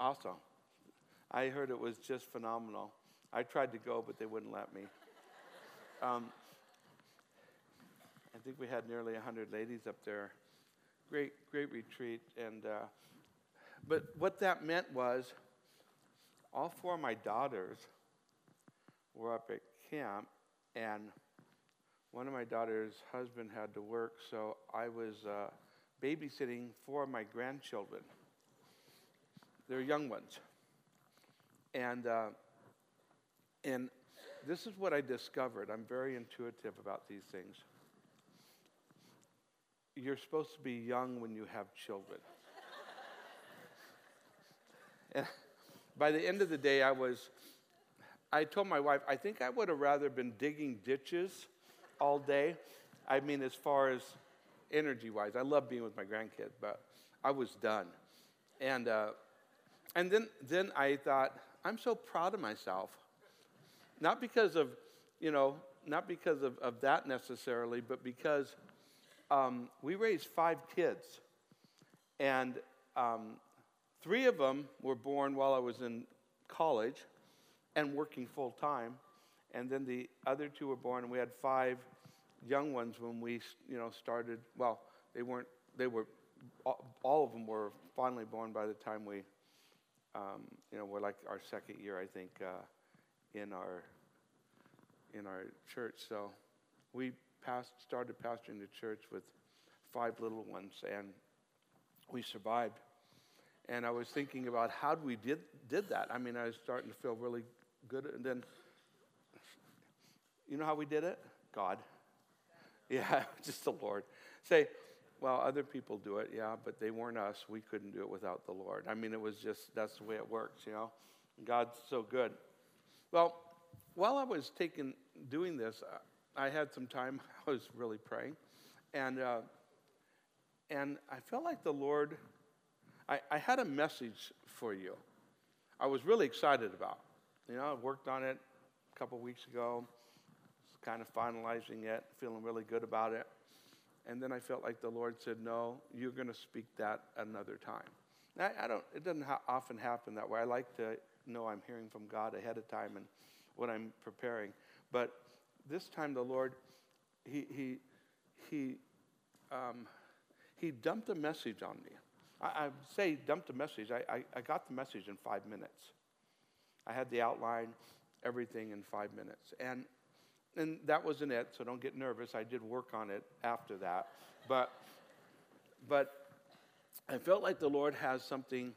awesome. I heard it was just phenomenal. I tried to go, but they wouldn't let me. Um, I think we had nearly 100 ladies up there. Great, great retreat. And, uh, but what that meant was all four of my daughters were up at camp, and one of my daughter's husband had to work, so I was uh, babysitting four of my grandchildren. They're young ones. And, uh, and this is what I discovered. I'm very intuitive about these things. You're supposed to be young when you have children. by the end of the day, I was, I told my wife, I think I would have rather been digging ditches all day. I mean, as far as energy wise, I love being with my grandkids, but I was done. And, uh, and then, then I thought, I'm so proud of myself. Not because of, you know, not because of, of that necessarily, but because um, we raised five kids. And um, three of them were born while I was in college and working full time. And then the other two were born, and we had five young ones when we, you know, started. Well, they weren't, they were, all of them were finally born by the time we um, you know, we're like our second year, I think, uh, in our in our church. So we passed, started pastoring the church with five little ones, and we survived. And I was thinking about how we did did that. I mean, I was starting to feel really good, and then, you know how we did it? God. Yeah, just the Lord. Say, well, other people do it, yeah, but they weren't us. We couldn't do it without the Lord. I mean, it was just, that's the way it works, you know? God's so good. Well, while I was taking, doing this, I had some time, I was really praying, and, uh, and I felt like the Lord, I, I had a message for you. I was really excited about. You know, I worked on it a couple weeks ago, kind of finalizing it, feeling really good about it. And then I felt like the Lord said, No, you're going to speak that another time. I, I don't, it doesn't ha- often happen that way. I like to know I'm hearing from God ahead of time and what I'm preparing. But this time the Lord, He, he, he, um, he dumped a message on me. I, I say dumped a message. I, I, I got the message in five minutes. I had the outline, everything in five minutes. And and that wasn't it, so don't get nervous. I did work on it after that. But, but I felt like the Lord has something,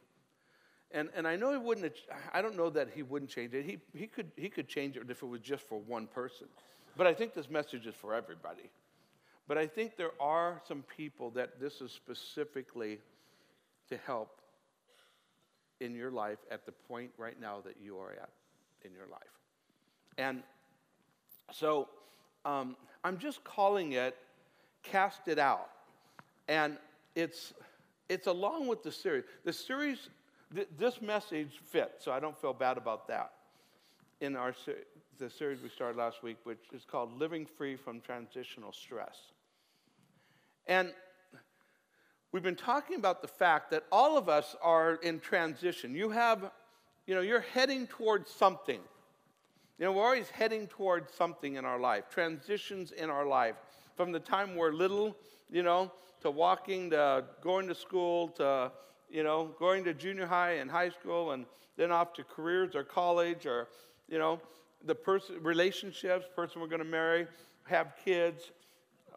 and, and I know he wouldn't, I don't know that he wouldn't change it. He, he, could, he could change it if it was just for one person. But I think this message is for everybody. But I think there are some people that this is specifically to help in your life at the point right now that you are at in your life. And so um, I'm just calling it Cast It Out. And it's, it's along with the series. The series, th- this message fits, so I don't feel bad about that. In our the series we started last week, which is called Living Free from Transitional Stress. And we've been talking about the fact that all of us are in transition. You have, you know, you're heading towards something. You know, we're always heading towards something in our life, transitions in our life. From the time we're little, you know, to walking, to going to school, to, you know, going to junior high and high school, and then off to careers or college or, you know, the person, relationships, person we're going to marry, have kids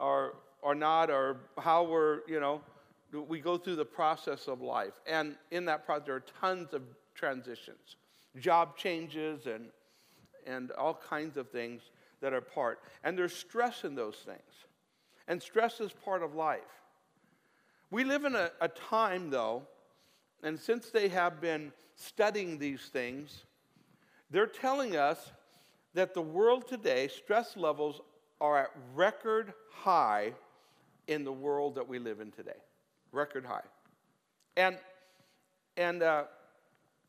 or, or not, or how we're, you know, we go through the process of life. And in that process, there are tons of transitions, job changes and and all kinds of things that are part. And there's stress in those things. And stress is part of life. We live in a, a time, though, and since they have been studying these things, they're telling us that the world today, stress levels are at record high in the world that we live in today. Record high. And, and, uh,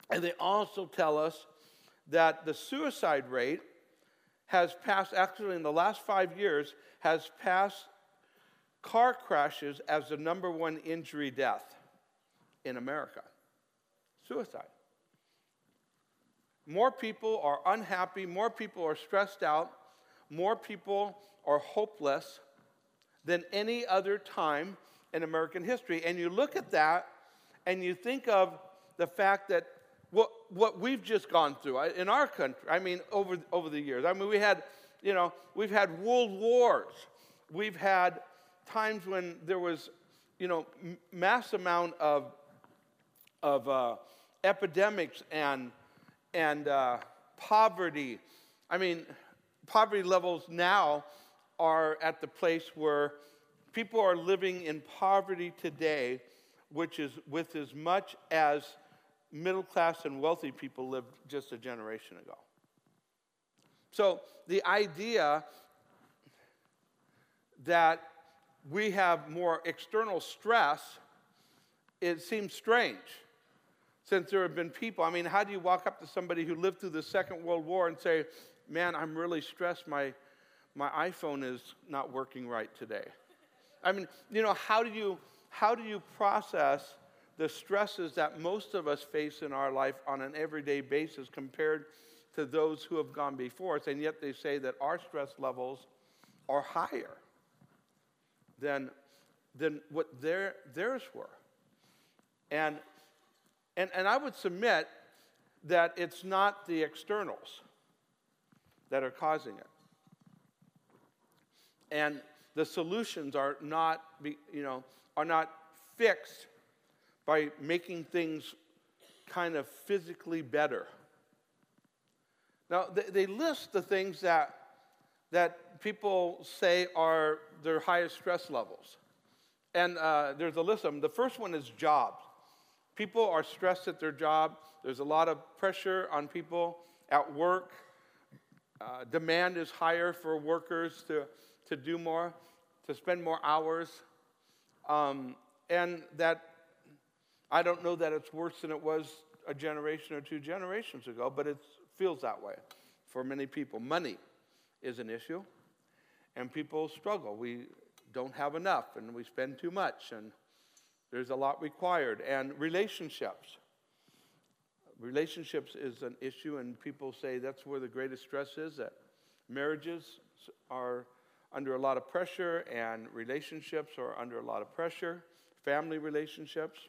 and they also tell us that the suicide rate has passed, actually, in the last five years, has passed car crashes as the number one injury death in America. Suicide. more people are unhappy, more people are stressed out, more people are hopeless than any other time in American history. And you look at that and you think of the fact that what, we've just gone through in our country, I mean, over, over the years. I mean, we had, you know, we've had world wars. We've had times when there was, you know, mass amount of, of uh, epidemics and, and uh, poverty. I mean, poverty levels now are at the place where people are living in poverty today, which is with as much as middle class and wealthy people lived just a generation ago. So the idea that we have more external stress, it seems strange since there have been people. I mean, how do you walk up to somebody who lived through the Second World War and say, Man, I'm really stressed. My, my iPhone is not working right today. I mean, you know, how do you, how do you process the stresses that most of us face in our life on an everyday basis compared to those who have gone before us? And yet they say that our stress levels are higher than, than what their, theirs were. And, and, and I would submit that it's not the externals that are causing it. And the solutions are not, you know, are not fixed by making things kind of physically better. Now, they, list the things that, that people say are their highest stress levels. And uh, there's a list of them. The first one is jobs. People are stressed at their job. There's a lot of pressure on people at work. Uh, demand is higher for workers to, to do more, to spend more hours. Um, and that, I don't know that it's worse than it was a generation or two generations ago, but it feels that way for many people. Money is an issue, and people struggle. We don't have enough, and we spend too much, and there's a lot required. And relationships relationships is an issue, and people say that's where the greatest stress is that marriages are under a lot of pressure, and relationships are under a lot of pressure, family relationships.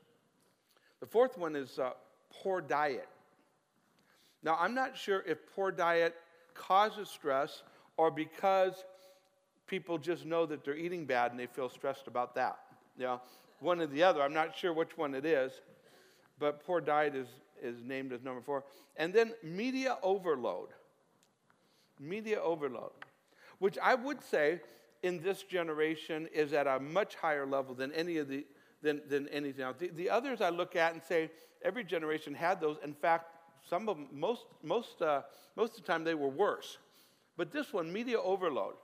The fourth one is uh, poor diet. Now, I'm not sure if poor diet causes stress or because people just know that they're eating bad and they feel stressed about that. You know, one or the other. I'm not sure which one it is, but poor diet is is named as number four. And then media overload. Media overload, which I would say in this generation is at a much higher level than any of the than, than anything else. The, the others I look at and say every generation had those. In fact, some of them, most, most, uh, most of the time they were worse. But this one, media overload.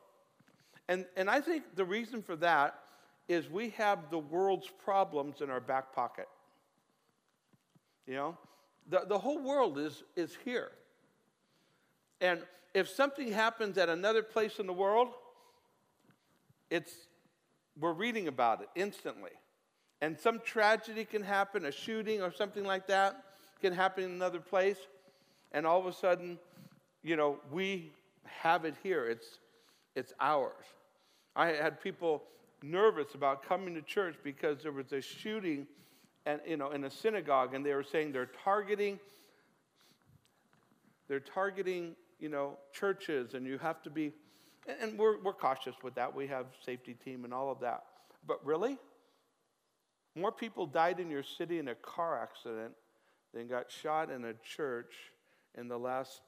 And, and I think the reason for that is we have the world's problems in our back pocket. You know, the, the whole world is, is here. And if something happens at another place in the world, it's, we're reading about it instantly. And some tragedy can happen, a shooting or something like that can happen in another place. And all of a sudden, you know, we have it here. It's, it's ours. I had people nervous about coming to church because there was a shooting and, you know, in a synagogue, and they were saying they're targeting, they're targeting, you know, churches, and you have to be, and we're, we're cautious with that. We have safety team and all of that. But really, more people died in your city in a car accident than got shot in a church in the last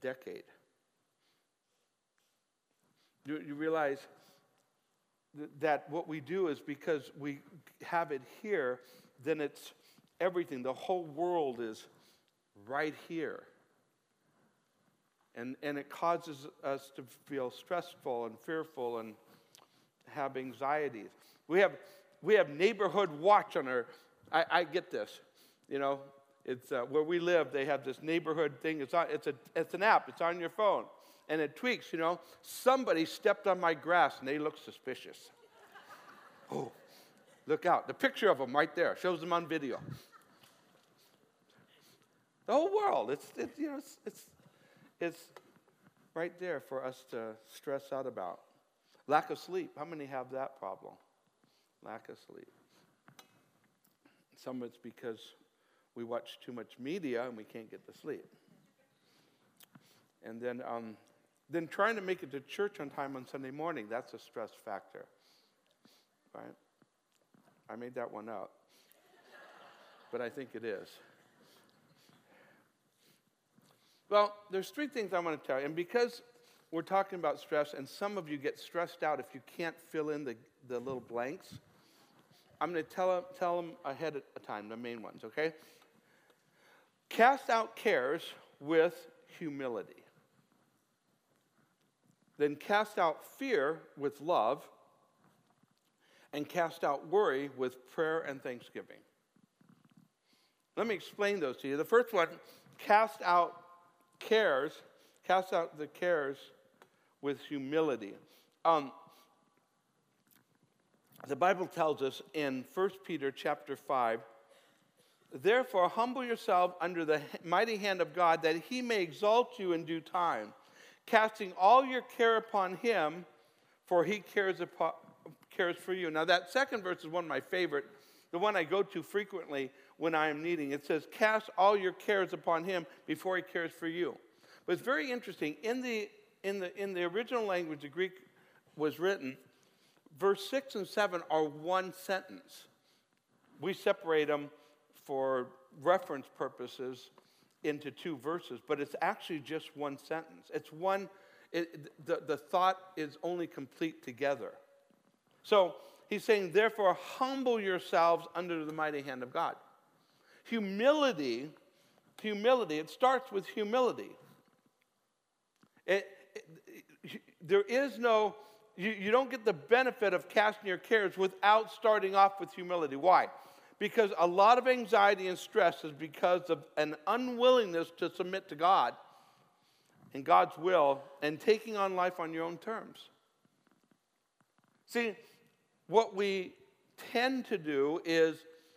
decade. You, you realize that what we do is because we have it here, then it's everything. The whole world is right here. And, and it causes us to feel stressful and fearful and have anxieties. We have, we have neighborhood watch on our, I, I get this, you know, it's uh, where we live, they have this neighborhood thing. It's, on, it's, a, it's an app, it's on your phone. And it tweaks, you know, somebody stepped on my grass and they look suspicious. oh, Look out. The picture of them right there shows them on video. The whole world. It's, it's you know, it's, it's, it's right there for us to stress out about. Lack of sleep. How many have that problem? Lack of sleep. Some of it's because we watch too much media and we can't get to sleep. And then, um, then trying to make it to church on time on Sunday morning, that's a stress factor. Right? I made that one up. but I think it is. Well, there's three things I want to tell you. And because we're talking about stress, and some of you get stressed out if you can't fill in the, the little blanks, I'm going to tell them, tell them ahead of time, the main ones, okay? Cast out cares with humility. Then cast out fear with love. And cast out worry with prayer and thanksgiving. Let me explain those to you. The first one, cast out cares, cast out the cares with humility. Um, the Bible tells us in 1 Peter chapter 5, therefore humble yourself under the mighty hand of God that he may exalt you in due time, casting all your care upon him, for he cares, upon, cares for you. Now that second verse is one of my favorite, the one I go to frequently when I am needing. It says, Cast all your cares upon him before he cares for you. But it's very interesting. In the, in the, in the original language, the Greek was written, verse 6 and 7 are one sentence. We separate them for reference purposes into two verses, but it's actually just one sentence. It's one, it, the, the thought is only complete together. So he's saying, therefore, humble yourselves under the mighty hand of God. Humility, humility, it starts with humility. It, it, there is no, you, you don't get the benefit of casting your cares without starting off with humility. Why? Because a lot of anxiety and stress is because of an unwillingness to submit to God and God's will and taking on life on your own terms. See, what we tend to do is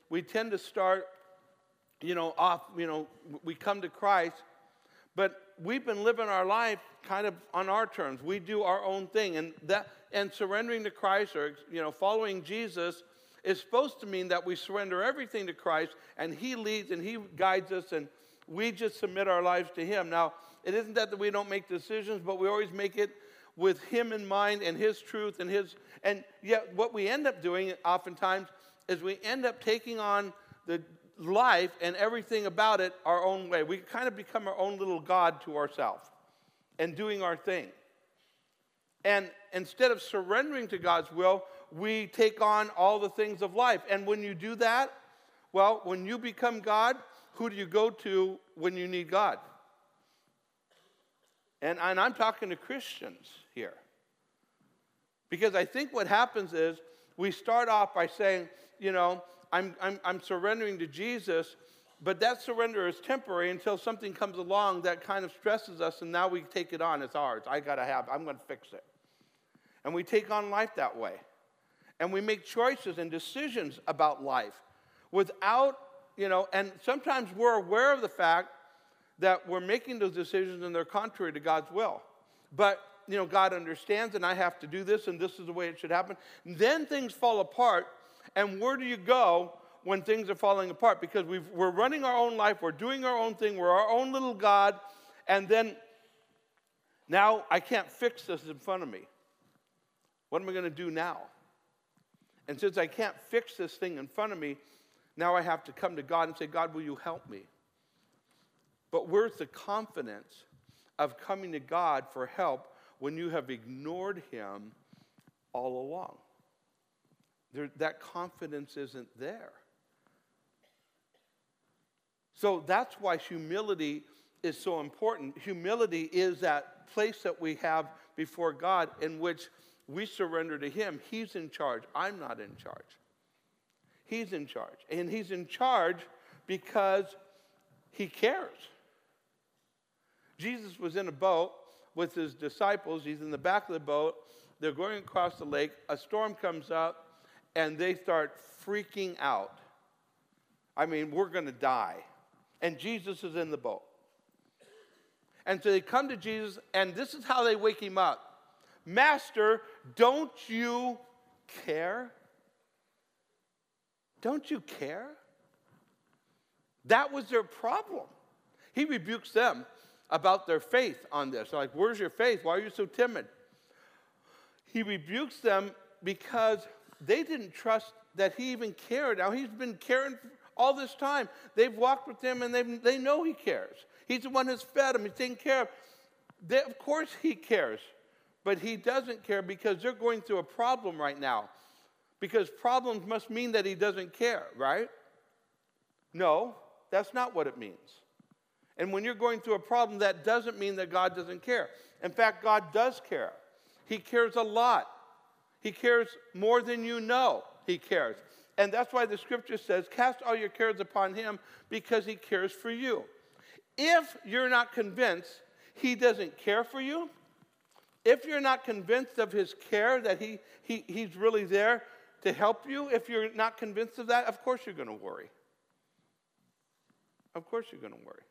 we tend to start you know, off, you know, we come to Christ, but we've been living our life kind of on our terms. We do our own thing. And that and surrendering to Christ or you know, following Jesus is supposed to mean that we surrender everything to Christ and He leads and He guides us and we just submit our lives to Him. Now, it isn't that, that we don't make decisions, but we always make it with Him in mind and His truth and His. And yet, what we end up doing oftentimes is we end up taking on the life and everything about it our own way. We kind of become our own little God to ourselves and doing our thing. And instead of surrendering to God's will, we take on all the things of life. And when you do that, well, when you become God, who do you go to when you need God? And, and I'm talking to Christians here. Because I think what happens is we start off by saying, you know, I'm, I'm, I'm surrendering to Jesus, but that surrender is temporary until something comes along that kind of stresses us, and now we take it on. It's ours. I got to have, I'm going to fix it. And we take on life that way. And we make choices and decisions about life without, you know, and sometimes we're aware of the fact that we're making those decisions and they're contrary to God's will. But, you know, God understands and I have to do this and this is the way it should happen. And then things fall apart and where do you go when things are falling apart? Because we are running our own life, we're doing our own thing, we're our own little God, and then now I can't fix this in front of me. What am I going to do now? And since I can't fix this thing in front of me, now I have to come to God and say, God, will you help me? But where's the confidence of coming to God for help when you have ignored Him all along? There, that confidence isn't there. So that's why humility is so important. Humility is that place that we have before God in which we surrender to Him. He's in charge. I'm not in charge. He's in charge. And He's in charge because He cares. Jesus was in a boat with His disciples. He's in the back of the boat. They're going across the lake. A storm comes up and they start freaking out. I mean, we're going to die. and Jesus is in the boat. And so they come to Jesus, and this is how they wake him up Master, don't you care? Don't you care? That was their problem. He rebukes them about their faith on this. They're like, where's your faith? Why are you so timid? He rebukes them because they didn't trust that he even cared. Now, he's been caring all this time. They've walked with him and they they know he cares. He's the one who's fed them, he's taking care of they, Of course, he cares, but he doesn't care because they're going through a problem right now. Because problems must mean that he doesn't care, right? No, that's not what it means. And when you're going through a problem, that doesn't mean that God doesn't care. In fact, God does care. He cares a lot. He cares more than you know. He cares. And that's why the scripture says, Cast all your cares upon him because he cares for you. If you're not convinced he doesn't care for you, if you're not convinced of his care, that he, he, he's really there to help you, if you're not convinced of that, of course you're going to worry. Of course you're going to worry.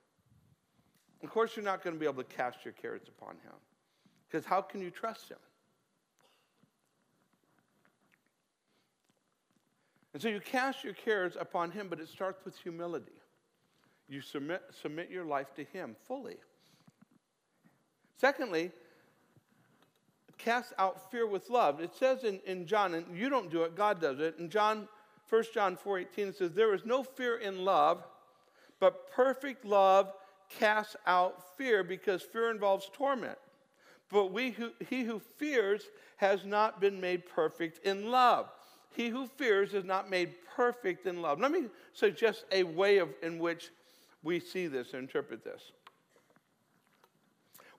Of course you're not going to be able to cast your cares upon him. Because how can you trust him? And so you cast your cares upon him, but it starts with humility. You submit, submit your life to him fully. Secondly, cast out fear with love. It says in, in John, and you don't do it, God does it. In John, 1 John 4 18, it says, There is no fear in love, but perfect love casts out fear because fear involves torment. But we who, he who fears has not been made perfect in love. He who fears is not made perfect in love. Let me suggest a way of, in which we see this and interpret this.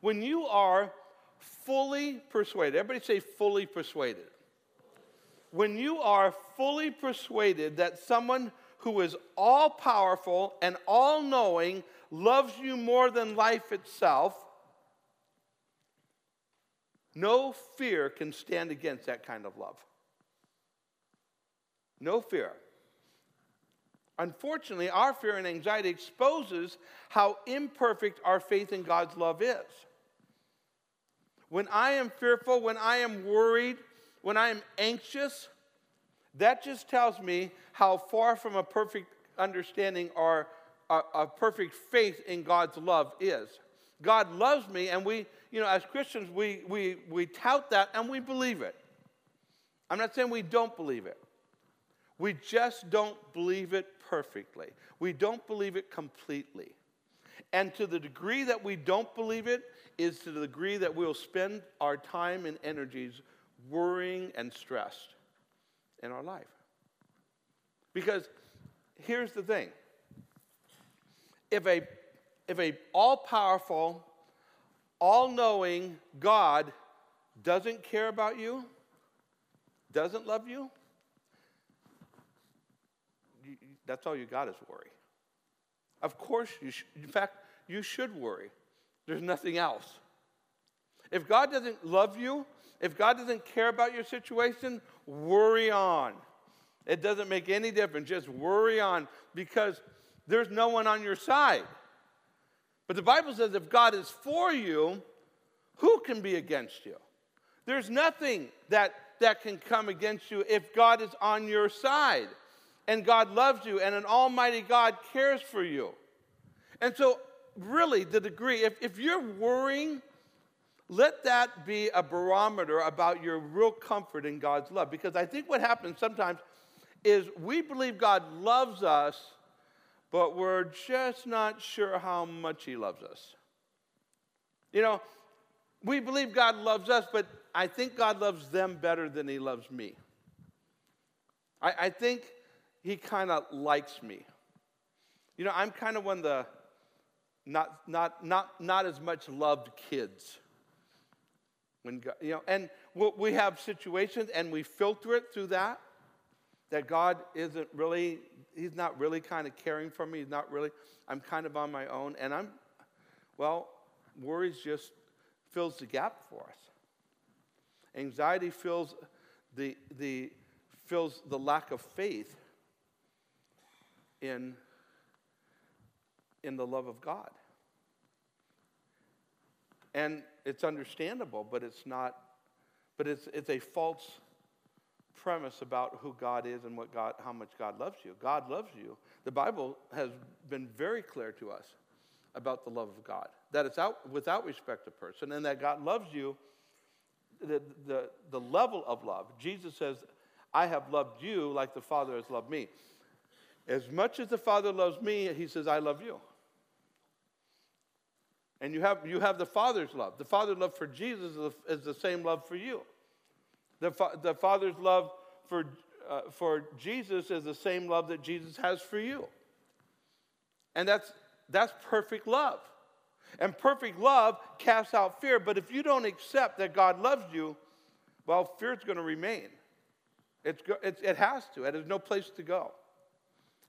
When you are fully persuaded, everybody say fully persuaded. When you are fully persuaded that someone who is all powerful and all knowing loves you more than life itself, no fear can stand against that kind of love. No fear. Unfortunately, our fear and anxiety exposes how imperfect our faith in God's love is. When I am fearful, when I am worried, when I am anxious, that just tells me how far from a perfect understanding or a, a perfect faith in God's love is. God loves me, and we, you know, as Christians, we, we, we tout that and we believe it. I'm not saying we don't believe it. We just don't believe it perfectly. We don't believe it completely. And to the degree that we don't believe it, is to the degree that we'll spend our time and energies worrying and stressed in our life. Because here's the thing if a, if a all powerful, all knowing God doesn't care about you, doesn't love you, that's all you got is worry. Of course, you sh- in fact, you should worry. There's nothing else. If God doesn't love you, if God doesn't care about your situation, worry on. It doesn't make any difference. Just worry on because there's no one on your side. But the Bible says if God is for you, who can be against you? There's nothing that, that can come against you if God is on your side and God loves you and an almighty God cares for you. And so, really, the degree, if, if you're worrying, let that be a barometer about your real comfort in God's love. Because I think what happens sometimes is we believe God loves us, but we're just not sure how much He loves us. You know, we believe God loves us, but I think God loves them better than He loves me. I, I think He kind of likes me. You know, I'm kind of one of the not, not, not, not as much loved kids. When God, you know, and we have situations and we filter it through that that God isn't really, He's not really kind of caring for me. He's not really, I'm kind of on my own. And I'm, well, worries just fills the gap for us. Anxiety fills the, the, fills the lack of faith in, in the love of God. And it's understandable, but it's not, but it's, it's a false premise about who God is and what God, how much God loves you. God loves you. The Bible has been very clear to us about the love of God, that it's out without respect of person, and that God loves you. The, the, the level of love, Jesus says, I have loved you like the Father has loved me. As much as the Father loves me, he says, I love you. And you have, you have the Father's love. The Father's love for Jesus is the, is the same love for you. The, the Father's love for, uh, for Jesus is the same love that Jesus has for you. And that's, that's perfect love. And perfect love casts out fear. But if you don't accept that God loves you, well, fear is going to remain. It's, it's, it has to. It has no place to go.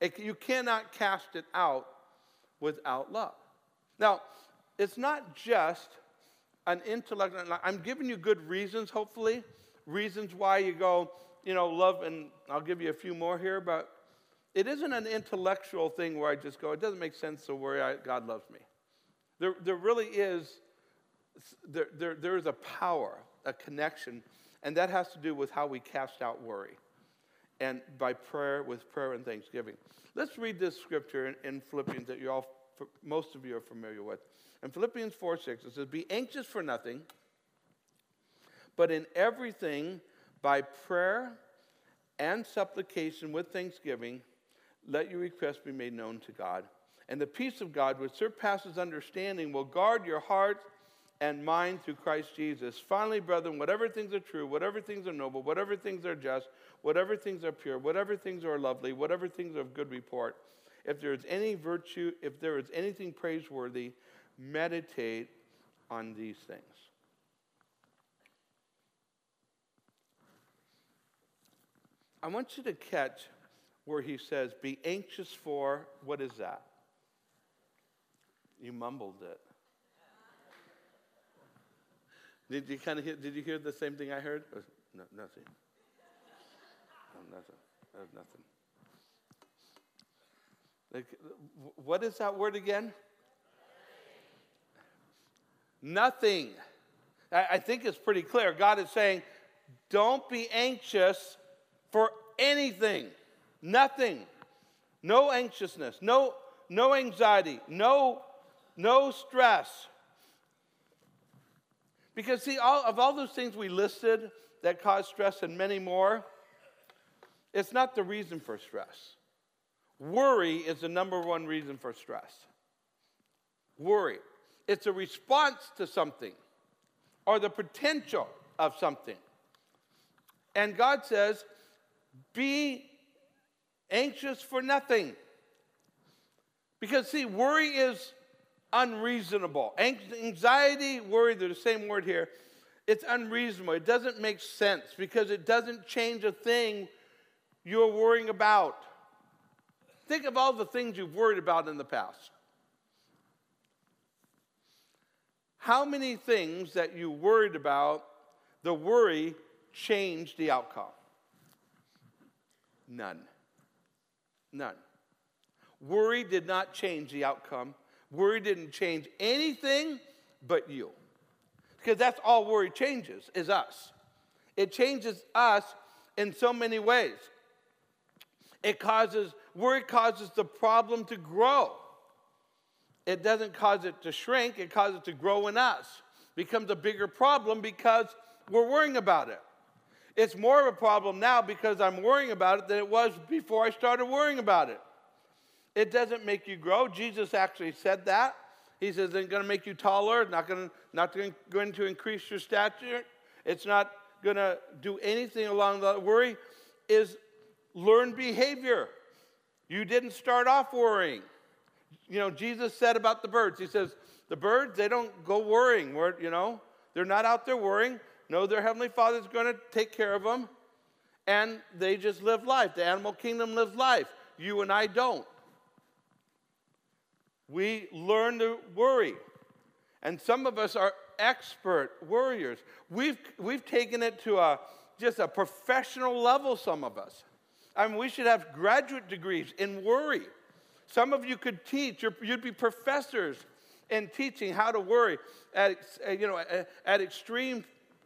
It, you cannot cast it out without love. Now, it's not just an intellect. I'm giving you good reasons, hopefully, reasons why you go, you know, love, and I'll give you a few more here, but it isn't an intellectual thing where I just go, it doesn't make sense to worry, I, God loves me. There, there really is, there, there, there is a power, a connection, and that has to do with how we cast out worry and by prayer, with prayer and thanksgiving. Let's read this scripture in, in Philippians that you all, most of you are familiar with. In Philippians 4 6, it says, Be anxious for nothing, but in everything, by prayer and supplication with thanksgiving, let your requests be made known to God. And the peace of God, which surpasses understanding, will guard your heart and mind through Christ Jesus. Finally, brethren, whatever things are true, whatever things are noble, whatever things are just, whatever things are pure, whatever things are lovely, whatever things are of good report, if there is any virtue, if there is anything praiseworthy, meditate on these things. I want you to catch where he says, Be anxious for, what is that? You mumbled it. Did you kind of hear, did you hear the same thing I heard? Uh, no, nothing. No, nothing. nothing. Like, what is that word again? Nothing. I, I think it's pretty clear. God is saying, don't be anxious for anything. Nothing. No anxiousness, no, no anxiety, no, no stress. Because, see, all, of all those things we listed that cause stress and many more, it's not the reason for stress. Worry is the number one reason for stress. Worry. It's a response to something or the potential of something. And God says, be anxious for nothing. Because, see, worry is unreasonable. Anxiety, worry, they're the same word here. It's unreasonable. It doesn't make sense because it doesn't change a thing you're worrying about. Think of all the things you've worried about in the past. How many things that you worried about, the worry changed the outcome? None. None. Worry did not change the outcome Worry didn't change anything but you. Because that's all worry changes, is us. It changes us in so many ways. It causes, worry causes the problem to grow. It doesn't cause it to shrink, it causes it to grow in us. Becomes a bigger problem because we're worrying about it. It's more of a problem now because I'm worrying about it than it was before I started worrying about it. It doesn't make you grow. Jesus actually said that. He says it's going to make you taller, not going to, not going to increase your stature. It's not going to do anything along the worry is learn behavior. You didn't start off worrying. You know, Jesus said about the birds, He says, the birds, they don't go worrying. We're, you know, they're not out there worrying. No, their Heavenly Father's going to take care of them. And they just live life. The animal kingdom lives life. You and I don't. We learn to worry. And some of us are expert worriers. We've, we've taken it to a, just a professional level, some of us. I mean, we should have graduate degrees in worry Some of you could teach, you'd be professors in teaching how to worry at, uh, you know, uh, at extreme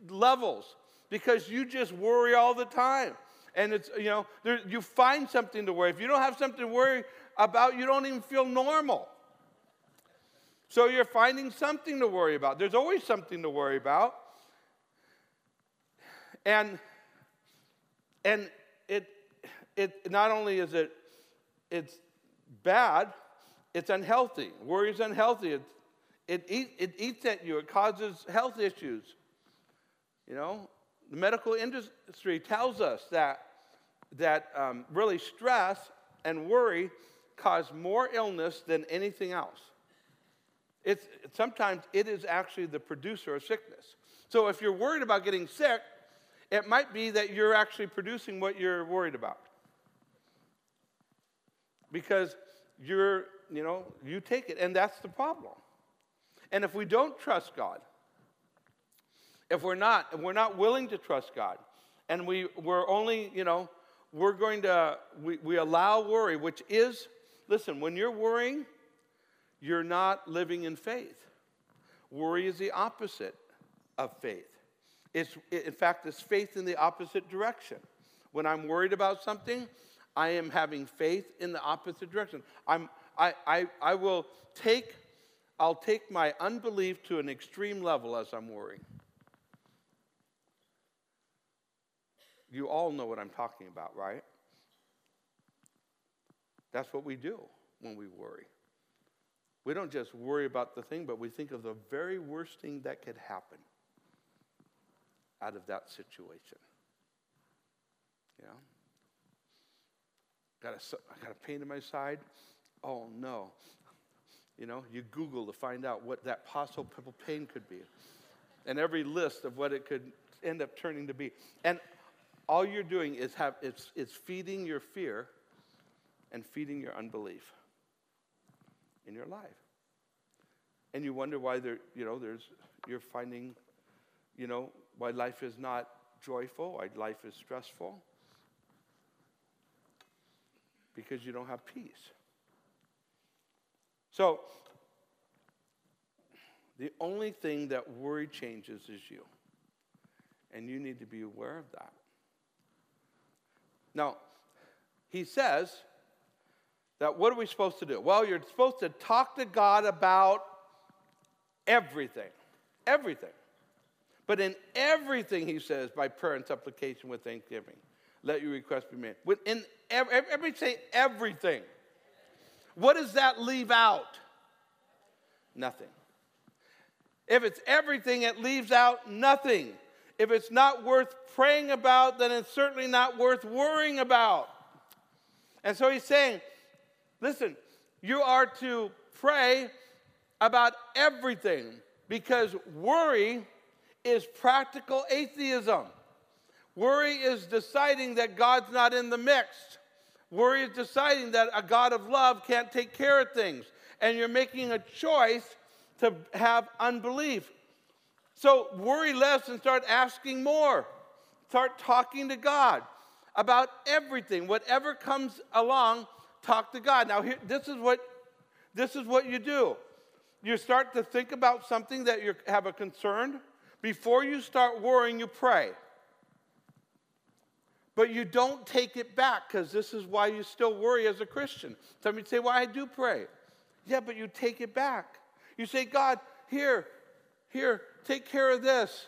levels because you just worry all the time. And it's, you know, there, you find something to worry. If you don't have something to worry about, you don't even feel normal. So you're finding something to worry about. There's always something to worry about. And, and it, it not only is it it's bad, it's unhealthy. Worry is unhealthy. It, it, eat, it eats at you, it causes health issues. You know, the medical industry tells us that, that um, really stress and worry cause more illness than anything else. It's, sometimes it is actually the producer of sickness. So if you're worried about getting sick, it might be that you're actually producing what you're worried about. Because you're, you know, you take it, and that's the problem. And if we don't trust God, if we're not, if we're not willing to trust God, and we, we're only, you know, we're going to, we, we allow worry, which is, listen, when you're worrying, you're not living in faith. Worry is the opposite of faith. It's, in fact, it's faith in the opposite direction. When I'm worried about something, I am having faith in the opposite direction. I'm, I, I, I will take, I'll take my unbelief to an extreme level as I'm worrying. You all know what I'm talking about, right? That's what we do when we worry. We don't just worry about the thing, but we think of the very worst thing that could happen out of that situation. Know? Got a, I got a pain in my side. Oh no. You know, you Google to find out what that possible pain could be. And every list of what it could end up turning to be. And all you're doing is have it's, it's feeding your fear and feeding your unbelief in your life. And you wonder why there, you know, there's you're finding, you know, why life is not joyful, why life is stressful because you don't have peace. So, the only thing that worry changes is you. And you need to be aware of that. Now, he says that what are we supposed to do? Well, you're supposed to talk to God about everything. Everything. But in everything, he says, by prayer and supplication with thanksgiving, let your request be made. In every, say everything. What does that leave out? Nothing. If it's everything, it leaves out nothing. If it's not worth praying about, then it's certainly not worth worrying about. And so he's saying, listen, you are to pray about everything because worry is practical atheism. Worry is deciding that God's not in the mix. Worry is deciding that a God of love can't take care of things. And you're making a choice to have unbelief. So worry less and start asking more. Start talking to God about everything. Whatever comes along, talk to God. Now, here, this is what this is what you do. You start to think about something that you have a concern. Before you start worrying, you pray. But you don't take it back because this is why you still worry as a Christian. Some of you say, Well, I do pray. Yeah, but you take it back. You say, God, here, here, take care of this.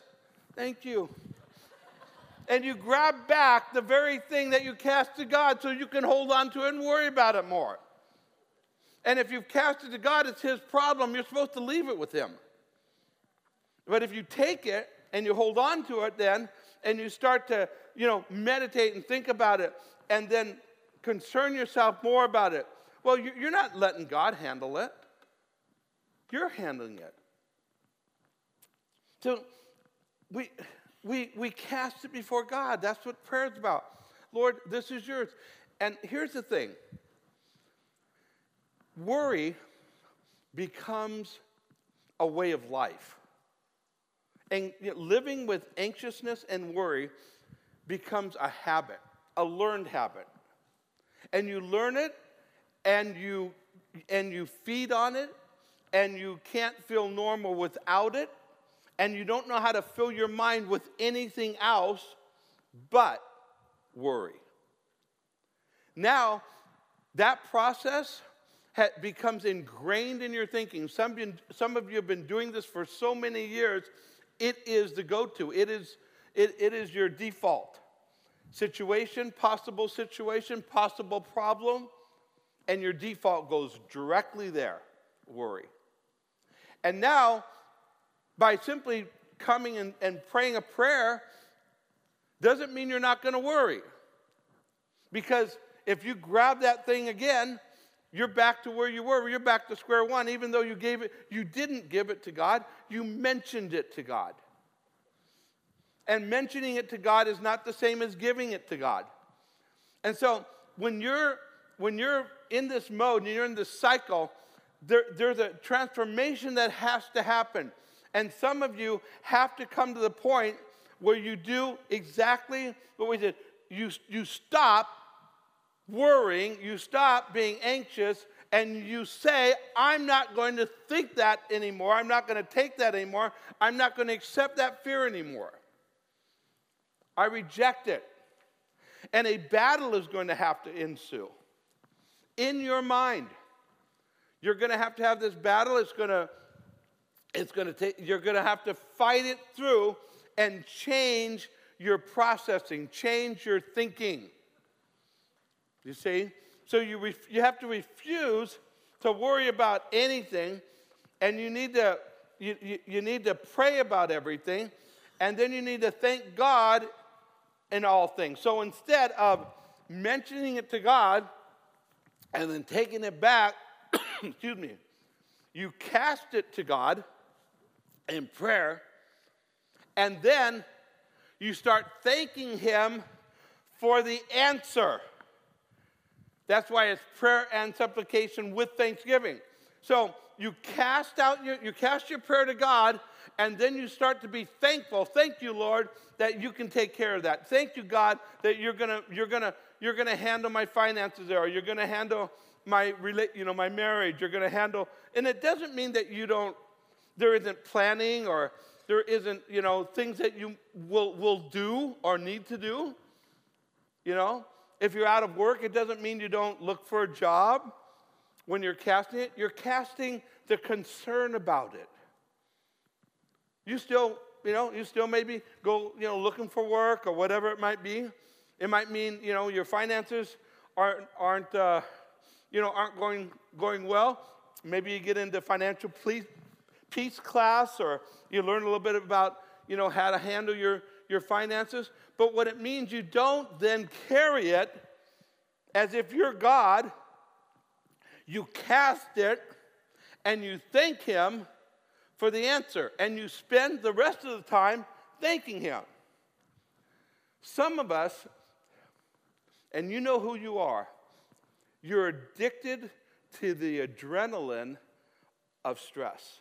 Thank you. And you grab back the very thing that you cast to God so you can hold on to it and worry about it more. And if you've cast it to God, it's His problem. You're supposed to leave it with Him. But if you take it and you hold on to it, then, and you start to you know, meditate and think about it and then concern yourself more about it. Well, you're not letting God handle it, you're handling it. So we, we, we cast it before God. That's what prayer is about. Lord, this is yours. And here's the thing worry becomes a way of life. And you know, living with anxiousness and worry becomes a habit, a learned habit. And you learn it and you and you feed on it and you can't feel normal without it and you don't know how to fill your mind with anything else but worry. Now, that process becomes ingrained in your thinking. Some, some of you have been doing this for so many years, it is the go to, it is, it, it is your default situation, possible situation, possible problem, and your default goes directly there worry. And now, by simply coming and, and praying a prayer, doesn't mean you're not going to worry. Because if you grab that thing again, you're back to where you were. You're back to square one, even though you gave it, you didn't give it to God, you mentioned it to God. And mentioning it to God is not the same as giving it to God. And so when you're when you're in this mode and you're in this cycle, there, there's a transformation that has to happen. And some of you have to come to the point where you do exactly what we did. You, you stop worrying, you stop being anxious, and you say, I'm not going to think that anymore. I'm not going to take that anymore. I'm not going to accept that fear anymore. I reject it. And a battle is going to have to ensue in your mind. You're going to have to have this battle. It's going to it's going to take you're going to have to fight it through and change your processing, change your thinking. You see? So you, ref- you have to refuse to worry about anything, and you need to you, you, you need to pray about everything, and then you need to thank God in all things. So instead of mentioning it to God and then taking it back, excuse me, you cast it to God in prayer, and then you start thanking Him for the answer. That's why it's prayer and supplication with thanksgiving. So you cast out your, you cast your prayer to God, and then you start to be thankful. Thank you, Lord, that you can take care of that. Thank you, God, that you're gonna, you're gonna, you're gonna handle my finances there, or you're gonna handle my, you know, my marriage. You're gonna handle, and it doesn't mean that you don't, there isn't planning or there isn't, you know, things that you will, will do or need to do. You know, if you're out of work, it doesn't mean you don't look for a job when you're casting it. You're casting the concern about it. You still, you know, you still maybe go, you know, looking for work or whatever it might be. It might mean, you know, your finances aren't, aren't uh, you know, aren't going, going well. Maybe you get into financial peace, peace class or you learn a little bit about, you know, how to handle your, your finances. But what it means, you don't then carry it as if you're God. You cast it and you thank Him for the answer, and you spend the rest of the time thanking Him. Some of us, and you know who you are, you're addicted to the adrenaline of stress.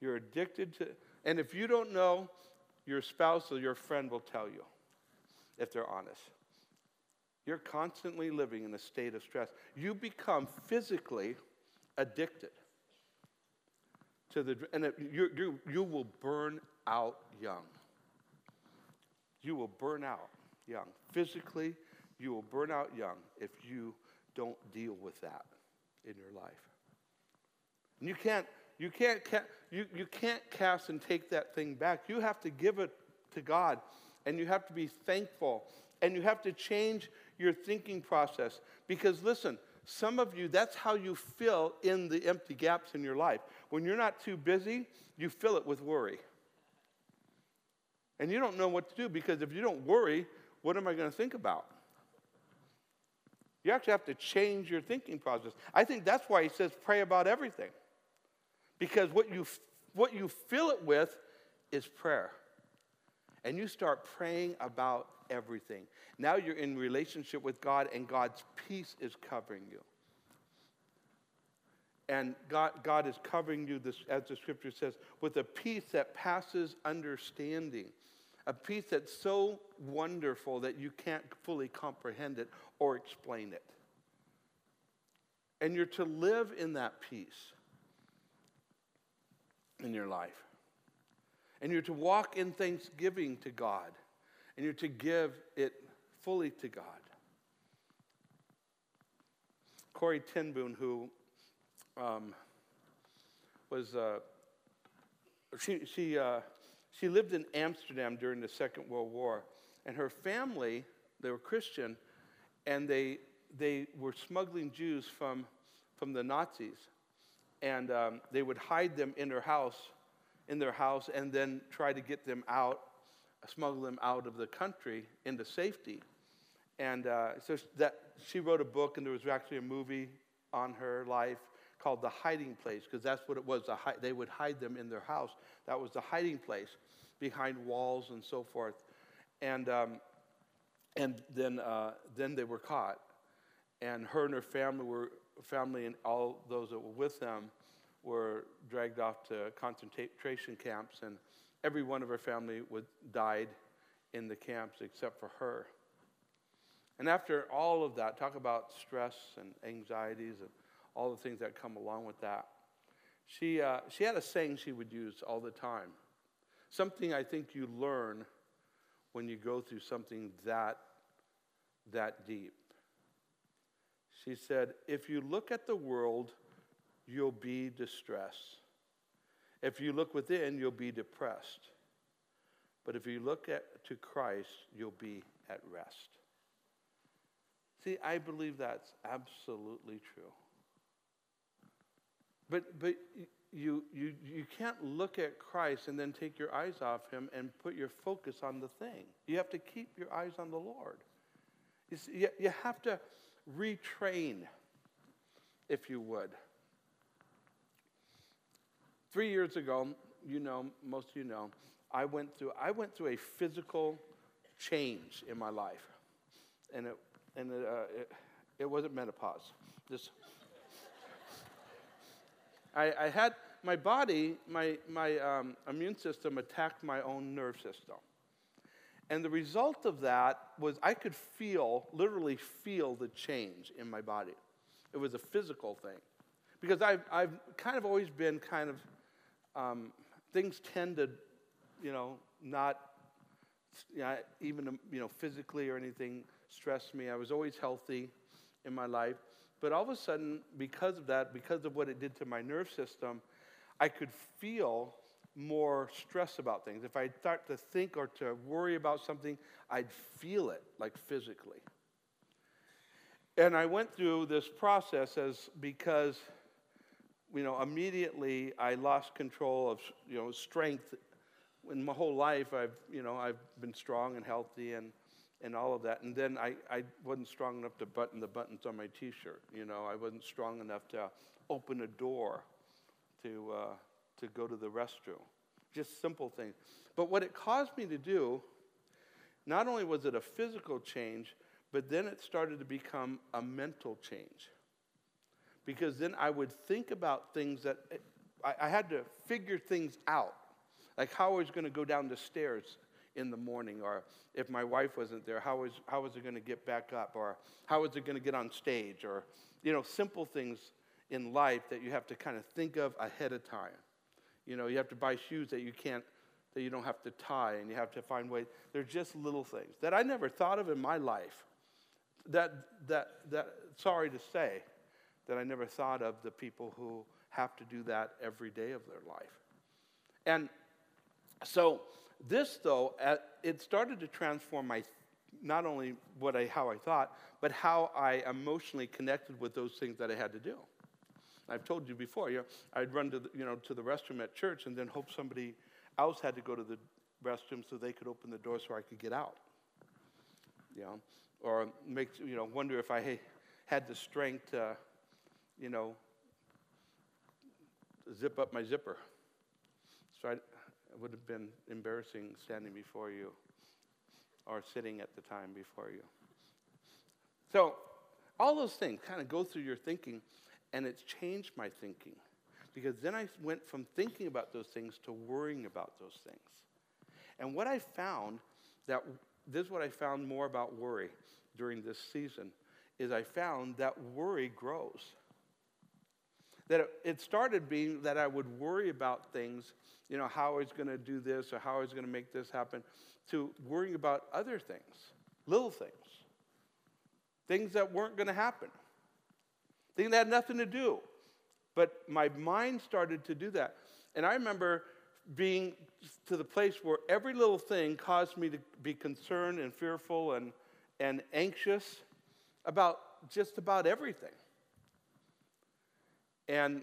You're addicted to, and if you don't know, your spouse or your friend will tell you if they're honest. You're constantly living in a state of stress. You become physically addicted to the, and it, you, you, you will burn out young. You will burn out young. Physically, you will burn out young if you don't deal with that in your life. And you can't, you can't, you, you can't cast and take that thing back. You have to give it to God, and you have to be thankful, and you have to change your thinking process. Because listen, some of you, that's how you fill in the empty gaps in your life. When you're not too busy, you fill it with worry. And you don't know what to do because if you don't worry, what am I going to think about? You actually have to change your thinking process. I think that's why he says pray about everything. Because what you, what you fill it with is prayer. And you start praying about everything. Now you're in relationship with God, and God's peace is covering you. And God, God is covering you, this, as the scripture says, with a peace that passes understanding. A peace that's so wonderful that you can't fully comprehend it or explain it. And you're to live in that peace in your life. And you're to walk in thanksgiving to God. And you're to give it fully to God. Corrie ten Boom, who um, was, uh, she, she, uh, she lived in Amsterdam during the Second World War, and her family, they were Christian, and they, they were smuggling Jews from, from the Nazis. And um, they would hide them in their house, in their house, and then try to get them out, smuggle them out of the country into safety. And uh, so that she wrote a book, and there was actually a movie on her life called The Hiding Place, because that's what it was. they would hide them in their house. That was the hiding place behind walls and so forth. And, um, and then, uh, then they were caught. And her and her family were family and all those that were with them were dragged off to concentration camps, and every one of her family would, died in the camps except for her. And after all of that, talk about stress and anxieties and all the things that come along with that. She, uh, she had a saying she would use all the time. Something I think you learn when you go through something that, that deep. She said, If you look at the world, you'll be distressed. If you look within, you'll be depressed. But if you look at, to Christ, you'll be at rest. See, I believe that's absolutely true. But, but you, you, you can't look at Christ and then take your eyes off him and put your focus on the thing. You have to keep your eyes on the Lord. You, see, you have to retrain, if you would. Three years ago, you know, most of you know, I went through, I went through a physical change in my life. And it, and it, uh, it, it wasn't menopause. Just I, I had my body, my, my um, immune system attacked my own nerve system. And the result of that was I could feel, literally feel the change in my body. It was a physical thing. Because I've, I've kind of always been kind of, um, things tend to, you know, not, you know, even, you know, physically or anything stress me. I was always healthy in my life. But all of a sudden, because of that, because of what it did to my nerve system, I could feel more stress about things. If I start to think or to worry about something, I'd feel it like physically. And I went through this process as because, you know, immediately I lost control of, you know, strength. In my whole life, I've, you know, I've been strong and healthy and and all of that. And then I, I wasn't strong enough to button the buttons on my t shirt. You know, I wasn't strong enough to open a door to, uh, to go to the restroom. Just simple things. But what it caused me to do, not only was it a physical change, but then it started to become a mental change. Because then I would think about things that I, I had to figure things out, like how I was going to go down the stairs in the morning, or if my wife wasn't there, how was, how was it going to get back up, or how was it going to get on stage, or, you know, simple things in life that you have to kind of think of ahead of time. You know, you have to buy shoes that you can't, that you don't have to tie, and you have to find ways. They're just little things that I never thought of in my life. That, that, that, sorry to say, that I never thought of the people who have to do that every day of their life. And so this, though, uh, it started to transform my not only what I, how I thought, but how I emotionally connected with those things that I had to do. I've told you before, you know, I'd run to the, you know, to the restroom at church and then hope somebody else had to go to the restroom so they could open the door so I could get out. You know, or make, you know, wonder if I had the strength to, you know, zip up my zipper. So I, it would have been embarrassing standing before you or sitting at the time before you. So, all those things kind of go through your thinking, and it's changed my thinking. Because then I went from thinking about those things to worrying about those things. And what I found that this is what I found more about worry during this season is I found that worry grows. That it, it started being that I would worry about things, you know, how I was going to do this or how I was going to make this happen, to worrying about other things, little things, things that weren't going to happen, things that had nothing to do. But my mind started to do that. And I remember being to the place where every little thing caused me to be concerned and fearful and, and anxious about just about everything. And,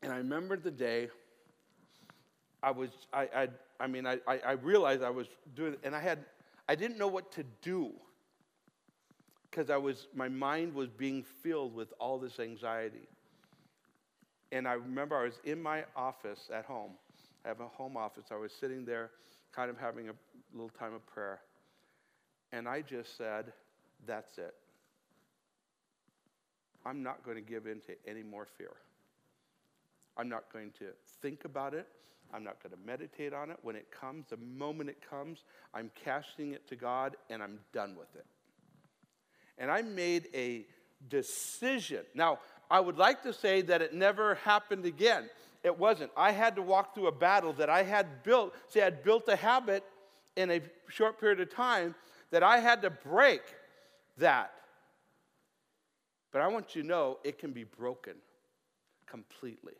and I remember the day I was, I, I, I mean, I, I realized I was doing, and I had, I didn't know what to do because I was, my mind was being filled with all this anxiety. And I remember I was in my office at home. I have a home office. I was sitting there, kind of having a little time of prayer. And I just said, That's it. I'm not going to give in to any more fear. I'm not going to think about it. I'm not going to meditate on it. When it comes, the moment it comes, I'm casting it to God and I'm done with it. And I made a decision. Now, I would like to say that it never happened again. It wasn't. I had to walk through a battle that I had built. See, I had built a habit in a short period of time that I had to break that. But I want you to know it can be broken completely.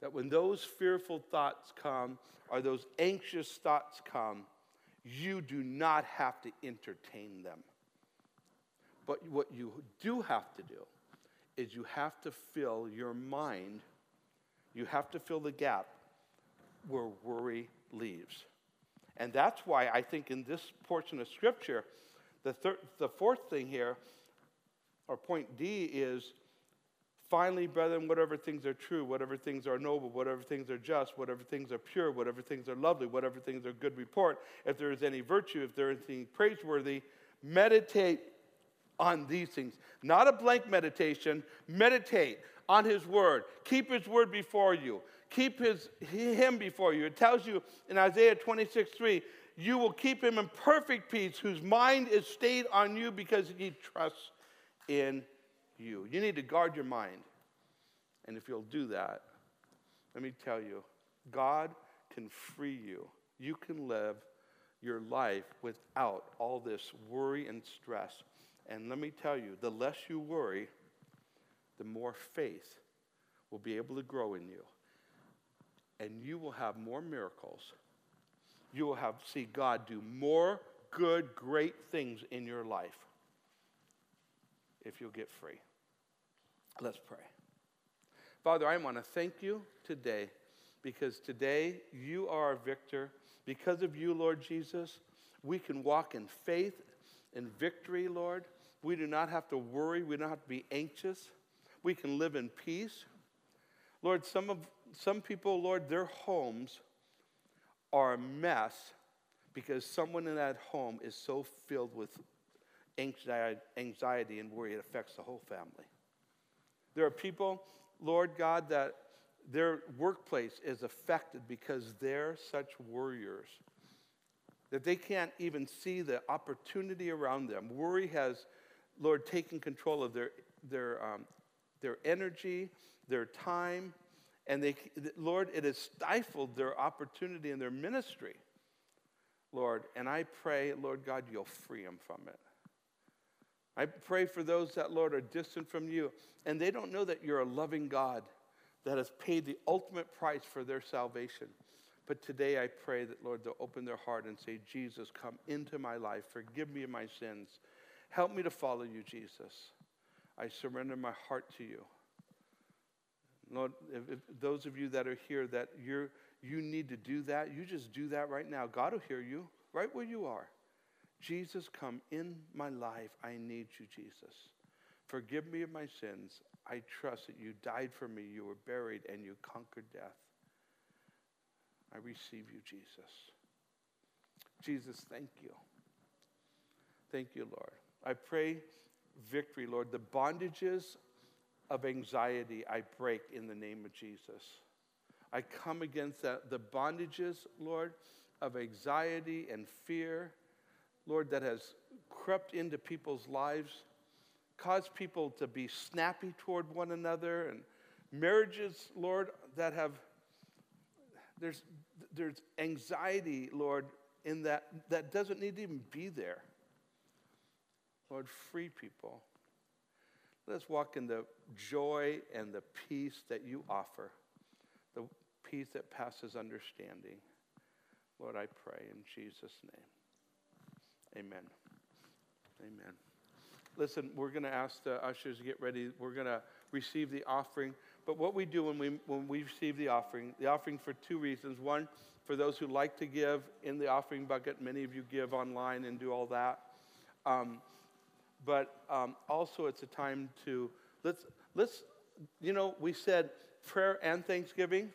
That when those fearful thoughts come or those anxious thoughts come, you do not have to entertain them. But what you do have to do is you have to fill your mind, you have to fill the gap where worry leaves. And that's why I think in this portion of Scripture, the, third, the fourth thing here or point D is finally, brethren, whatever things are true, whatever things are noble, whatever things are just, whatever things are pure, whatever things are lovely, whatever things are good report, if there is any virtue, if there is anything praiseworthy, meditate on these things. Not a blank meditation, meditate on his word. Keep his word before you. Keep his, him before you. It tells you in Isaiah 26 3, you will keep him in perfect peace, whose mind is stayed on you because he trusts in you. You need to guard your mind. And if you'll do that, let me tell you, God can free you. You can live your life without all this worry and stress. And let me tell you, the less you worry, the more faith will be able to grow in you. And you will have more miracles. You will have see God do more good, great things in your life if you'll get free. Let's pray. Father, I want to thank you today because today you are a victor. Because of you, Lord Jesus, we can walk in faith and victory, Lord. We do not have to worry. We don't have to be anxious. We can live in peace. Lord, some, of, some people, Lord, their homes are a mess because someone in that home is so filled with anxiety and worry, it affects the whole family. There are people, Lord God, that their workplace is affected because they're such warriors that they can't even see the opportunity around them. Worry has, Lord, taking control of their, their, um, their energy, their time, and they, Lord, it has stifled their opportunity and their ministry, Lord. And I pray, Lord God, you'll free them from it. I pray for those that, Lord, are distant from you and they don't know that you're a loving God that has paid the ultimate price for their salvation. But today I pray that, Lord, they'll open their heart and say, Jesus, come into my life. Forgive me of my sins. Help me to follow you, Jesus. I surrender my heart to you. Lord, if, if those of you that are here that you're, you need to do that, you just do that right now. God will hear you right where you are. Jesus, come in my life. I need you, Jesus. Forgive me of my sins. I trust that you died for me, you were buried, and you conquered death. I receive you, Jesus. Jesus, thank you. Thank you, Lord. I pray victory, Lord. The bondages of anxiety I break in the name of Jesus. I come against that, the bondages, Lord, of anxiety and fear Lord, that has crept into people's lives cause people to be snappy toward one another and marriages, Lord, that have there's there's anxiety, Lord, in that that doesn't need to even be there. Lord, free people. Let us walk in the joy and the peace that you offer, the peace that passes understanding. Lord, I pray in Jesus' name. Amen. Amen. Listen, we're going to ask the ushers to get ready. We're going to receive the offering. But what we do when we, when we receive the offering, the offering for two reasons. One, for those who like to give in the offering bucket, many of you give online and do all that. Um, but um, also, it's a time to let's let's you know we said prayer and thanksgiving.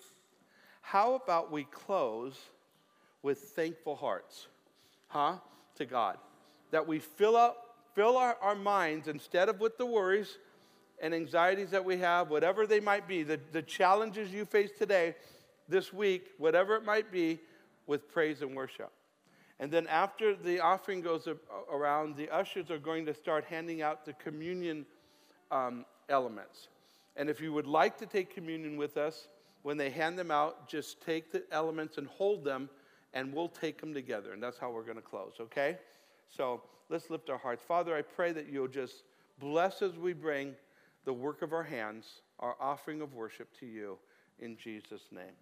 How about we close with thankful hearts, huh? To God, that we fill up fill our, our minds instead of with the worries and anxieties that we have, whatever they might be, the, the challenges you face today, this week, whatever it might be, with praise and worship. And then after the offering goes around, the ushers are going to start handing out the communion um, elements. And if you would like to take communion with us, when they hand them out, just take the elements and hold them, and we'll take them together. And that's how we're going to close, okay? So let's lift our hearts. Father, I pray that you'll just bless as we bring the work of our hands, our offering of worship to you in Jesus' name.